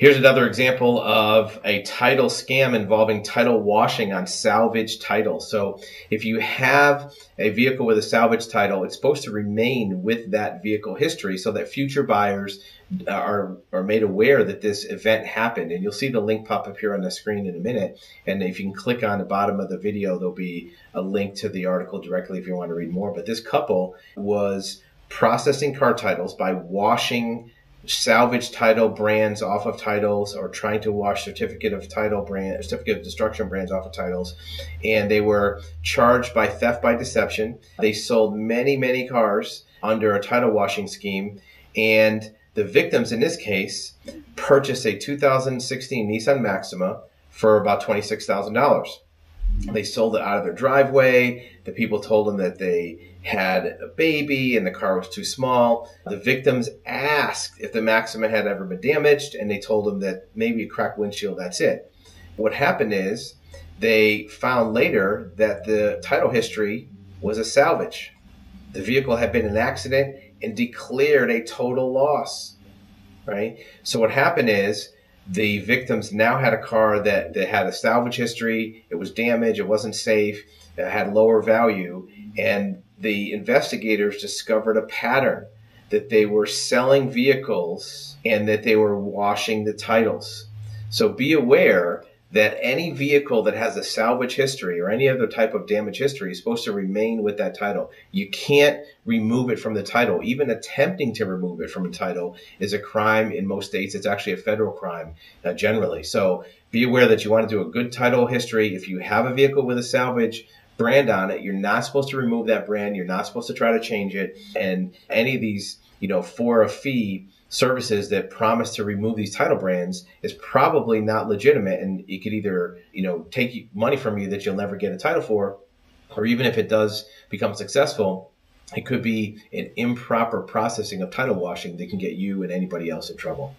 Here's another example of a title scam involving title washing on salvage title. So if you have a vehicle with a salvage title, it's supposed to remain with that vehicle history so that future buyers uh, are, are made aware that this event happened. And you'll see the link pop up here on the screen in a minute. And if you can click on the bottom of the video, there'll be a link to the article directly if you want to read more. But this couple was processing car titles by washing salvage title brands off of titles or trying to wash certificate of title brand certificate of destruction brands off of titles. And they were charged by theft by deception. They sold many many cars under a title washing scheme. And the victims in this case purchased a 2016 Nissan Maxima for about $26,000 they sold it out of their driveway. The people told them that they had a baby and the car was too small. The victims asked if the Maxima had ever been damaged, and they told them that maybe a cracked windshield, that's it. What happened is they found later that the title history was a salvage. The vehicle had been in an accident and declared a total loss. Right? So what happened is the victims now had a car that, that had a salvage history. It was damaged. It wasn't safe. It had lower value. And the investigators discovered a pattern that they were selling vehicles and that they were washing the titles. So be aware that any vehicle that has a salvage history or any other type of damage history is supposed to remain with that title. You can't remove it from the title. Even attempting to remove it from a title is a crime in most states. It's actually a federal crime uh, generally. So be aware that you want to do a good title history. If you have a vehicle with a salvage brand on it, you're not supposed to remove that brand. You're not supposed to try to change it. And any of these, you know, for a fee services that promise to remove these title brands is probably not legitimate. And it could either you know take money from you that you'll never get a title for or even if it does become successful it could be an improper processing of title washing that can get you and anybody else in trouble